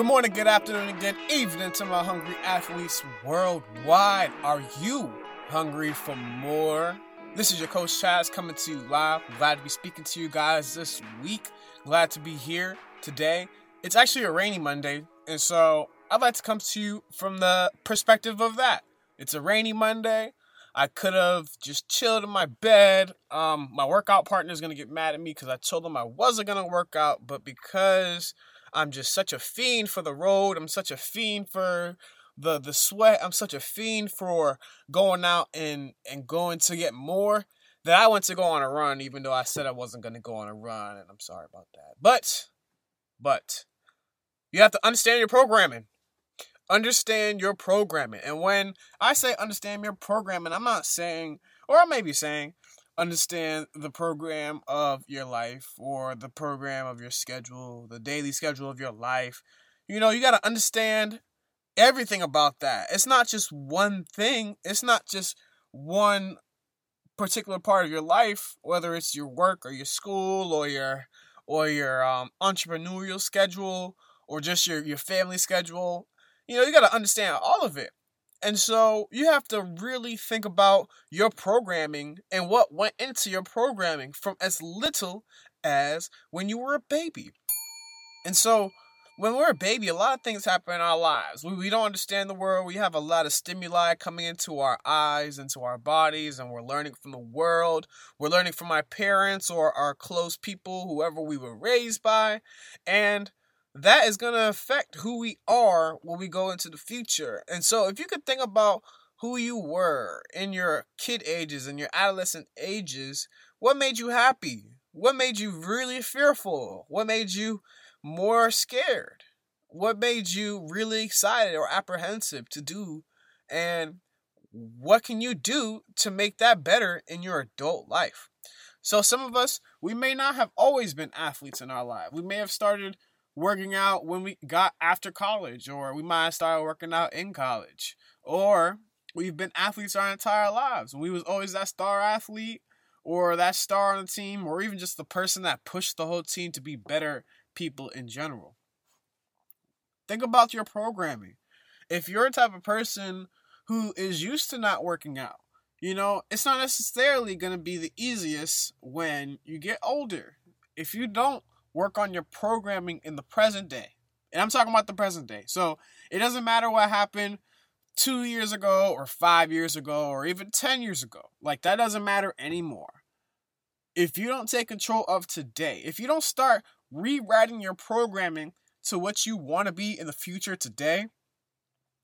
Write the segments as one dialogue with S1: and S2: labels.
S1: Good morning, good afternoon, and good evening to my hungry athletes worldwide. Are you hungry for more? This is your coach Chaz coming to you live. Glad to be speaking to you guys this week. Glad to be here today. It's actually a rainy Monday, and so I'd like to come to you from the perspective of that. It's a rainy Monday. I could have just chilled in my bed. Um, my workout partner is gonna get mad at me because I told him I wasn't gonna work out, but because I'm just such a fiend for the road. I'm such a fiend for the the sweat. I'm such a fiend for going out and and going to get more that I went to go on a run, even though I said I wasn't going to go on a run, and I'm sorry about that. But but you have to understand your programming. Understand your programming. And when I say understand your programming, I'm not saying, or I may be saying, understand the program of your life or the program of your schedule, the daily schedule of your life. You know, you got to understand everything about that. It's not just one thing, it's not just one particular part of your life, whether it's your work or your school or your or your um, entrepreneurial schedule or just your, your family schedule. You know, you got to understand all of it. And so you have to really think about your programming and what went into your programming from as little as when you were a baby. And so when we're a baby, a lot of things happen in our lives. We, we don't understand the world. We have a lot of stimuli coming into our eyes, into our bodies, and we're learning from the world. We're learning from our parents or our close people, whoever we were raised by. And that is going to affect who we are when we go into the future. And so, if you could think about who you were in your kid ages and your adolescent ages, what made you happy? What made you really fearful? What made you more scared? What made you really excited or apprehensive to do? And what can you do to make that better in your adult life? So, some of us, we may not have always been athletes in our life. We may have started working out when we got after college, or we might have started working out in college, or we've been athletes our entire lives. We was always that star athlete, or that star on the team, or even just the person that pushed the whole team to be better people in general. Think about your programming. If you're a type of person who is used to not working out, you know, it's not necessarily going to be the easiest when you get older. If you don't work on your programming in the present day. And I'm talking about the present day. So it doesn't matter what happened two years ago or five years ago or even 10 years ago. Like that doesn't matter anymore. If you don't take control of today, if you don't start rewriting your programming to what you want to be in the future today,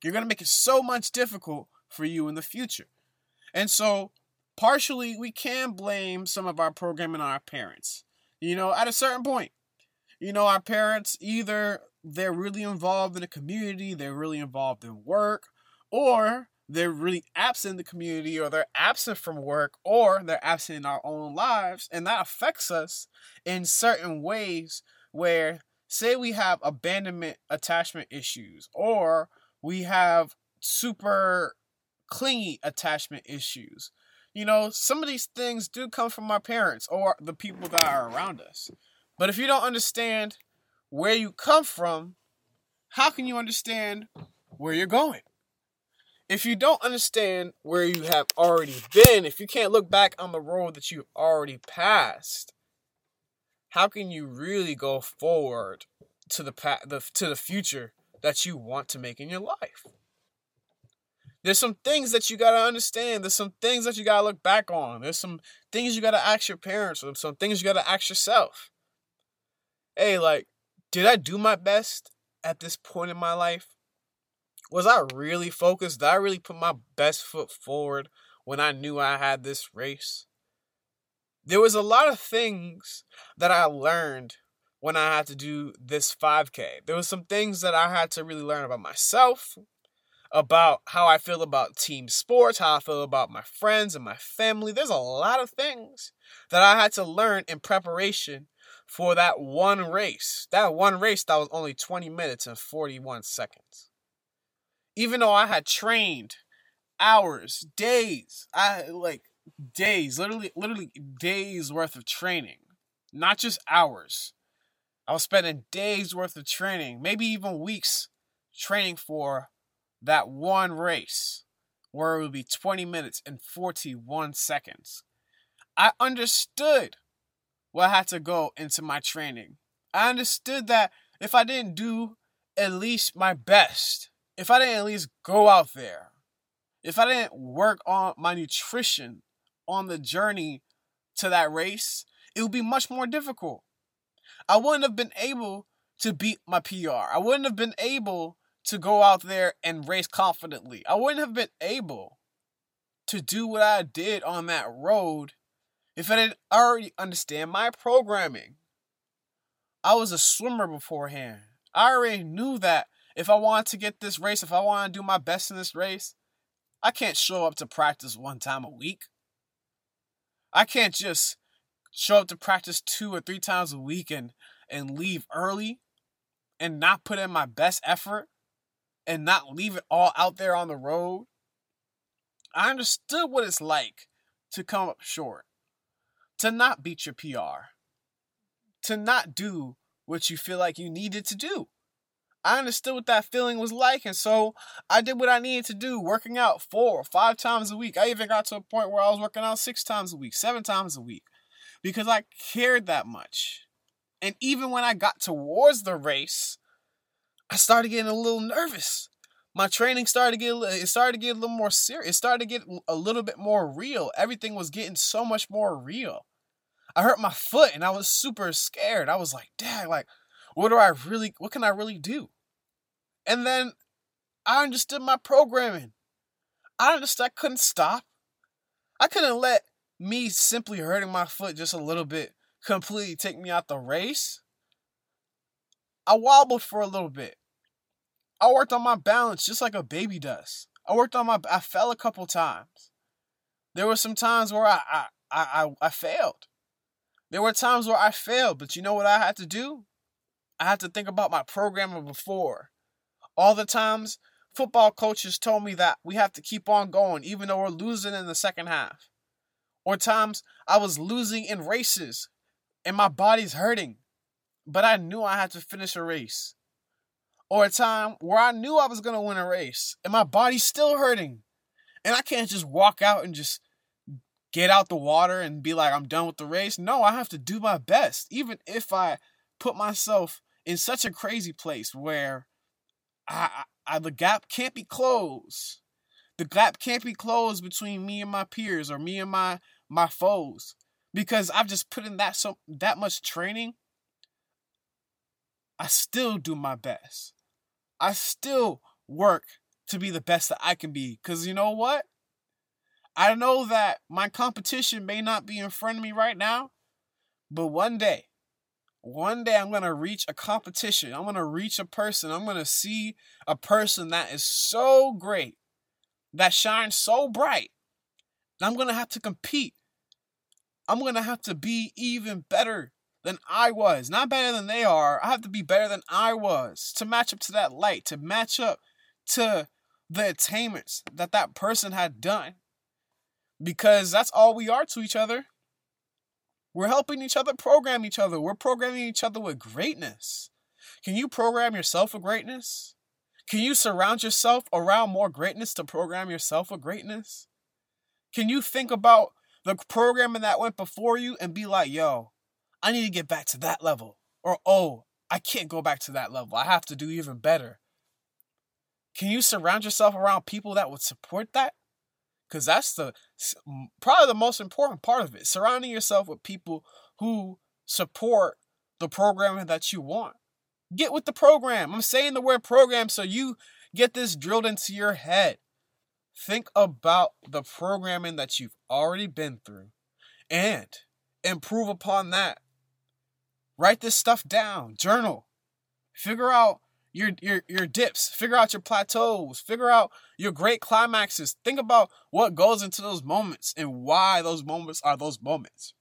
S1: you're going to make it so much difficult for you in the future. And so, partially, we can blame some of our programming on our parents. You know, at a certain point, you know, our parents either they're really involved in the community, they're really involved in work, or they're really absent in the community, or they're absent from work, or they're absent in our own lives. And that affects us in certain ways where, say, we have abandonment attachment issues, or we have super clingy attachment issues. You know, some of these things do come from our parents or the people that are around us. But if you don't understand where you come from, how can you understand where you're going? If you don't understand where you have already been, if you can't look back on the road that you've already passed, how can you really go forward to the path, the, to the future that you want to make in your life? There's some things that you gotta understand. There's some things that you gotta look back on. There's some things you gotta ask your parents. Or some things you gotta ask yourself hey, like, did I do my best at this point in my life? Was I really focused? Did I really put my best foot forward when I knew I had this race? There was a lot of things that I learned when I had to do this 5K. There was some things that I had to really learn about myself. about how I feel about team sports, how I feel about my friends and my family. There's a lot of things that I had to learn in preparation for that one race. That one race that was only 20 minutes and 41 seconds. Even though I had trained hours, days, I like days, literally literally days worth of training, not just hours. I was spending days worth of training, maybe even weeks training for that one race where it would be 20 minutes and 41 seconds. I understood what had to go into my training. I understood that if I didn't do at least my best, if I didn't at least go out there, if I didn't work on my nutrition on the journey to that race, it would be much more difficult. I wouldn't have been able to beat my PR. I wouldn't have been able to go out there and race confidently. I wouldn't have been able to do what I did on that road if I didn't already understand my programming. I was a swimmer beforehand. I already knew that if I wanted to get this race, if I want to do my best in this race, I can't show up to practice one time a week. I can't just show up to practice two or three times a week and, and leave early and not put in my best effort and not leave it all out there on the road. I understood what it's like to come up short to not beat your PR, to not do what you feel like you needed to do. I understood what that feeling was like, and so I did what I needed to do, working out four or five times a week. I even got to a point where I was working out six times a week, seven times a week, because I cared that much. And even when I got towards the race, I started getting a little nervous. My training started to get it started to get a little more serious. It started to get a little bit more real. Everything was getting so much more real. I hurt my foot and I was super scared. I was like, "Dad, like, what do I really? What can I really do?" And then I understood my programming. I understood I couldn't stop. I couldn't let me simply hurting my foot just a little bit completely take me out the race. I wobbled for a little bit. I worked on my balance just like a baby does. I worked on my I fell a couple times. There were some times where I I I, I failed. There were times where I failed, but you know what I had to do? I had to think about my programming before. All the times football coaches told me that we have to keep on going even though we're losing in the second half. Or times I was losing in races and my body's hurting, but I knew I had to finish a race or a time where I knew I was going to win a race and my body's still hurting. And I can't just walk out and just get out the water and be like, I'm done with the race. No, I have to do my best. Even if I put myself in such a crazy place where I, I, the gap can't be closed. The gap can't be closed between me and my peers or me and my my foes because I've just put in that so that much training. I still do my best. I still work to be the best that I can be. Because you know what? I know that my competition may not be in front of me right now, but one day, one day I'm going to reach a competition. I'm going to reach a person. I'm going to see a person that is so great, that shines so bright. I'm going to have to compete. I'm going to have to be even better than I was. Not better than they are. I have to be better than I was to match up to that light, to match up to the attainments that that person had done. Because that's all we are to each other. We're helping each other program each other. We're programming each other with greatness. Can you program yourself with greatness? Can you surround yourself around more greatness to program yourself with greatness? Can you think about the programming that went before you and be like, yo, I need to get back to that level. Or, oh, I can't go back to that level. I have to do even better. Can you surround yourself around people that would support that? Because that's the probably the most important part of it. Surrounding yourself with people who support the programming that you want. Get with the program. I'm saying the word program so you get this drilled into your head. Think about the programming that you've already been through and improve upon that Write this stuff down, journal. Figure out your your your dips, figure out your plateaus, figure out your great climaxes. Think about what goes into those moments and why those moments are those moments.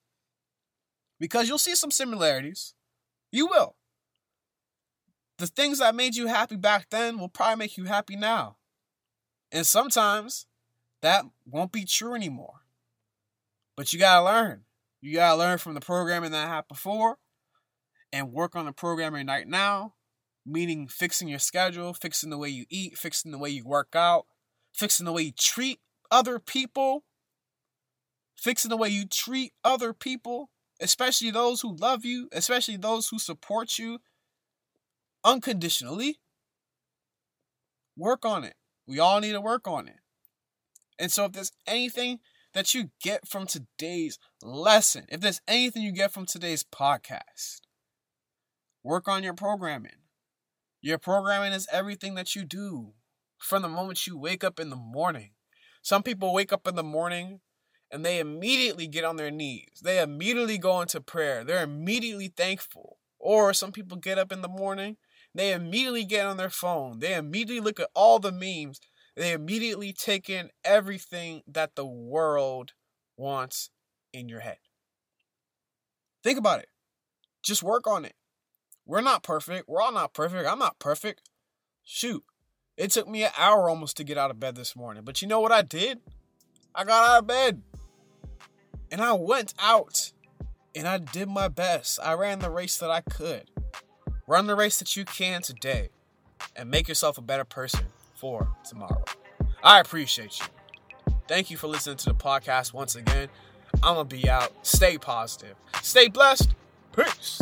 S1: Because you'll see some similarities. You will. The things that made you happy back then will probably make you happy now. And sometimes that won't be true anymore. But you gotta learn. You gotta learn from the programming that happened before and work on the programming right now, meaning fixing your schedule, fixing the way you eat, fixing the way you work out, fixing the way you treat other people, fixing the way you treat other people, especially those who love you, especially those who support you unconditionally. Work on it. We all need to work on it. And so, if there's anything that you get from today's lesson, if there's anything you get from today's podcast, work on your programming. Your programming is everything that you do from the moment you wake up in the morning. Some people wake up in the morning and they immediately get on their knees. They immediately go into prayer. They're immediately thankful. Or some people get up in the morning, they immediately get on their phone. They immediately look at all the memes they immediately take in everything that the world wants in your head. Think about it. Just work on it. We're not perfect. We're all not perfect. I'm not perfect. Shoot. It took me an hour almost to get out of bed this morning. But you know what I did? I got out of bed. And I went out and I did my best. I ran the race that I could. Run the race that you can today and make yourself a better person for tomorrow. I appreciate you. Thank you for listening to the podcast once again. I'm going to be out. Stay positive. Stay blessed. Peace.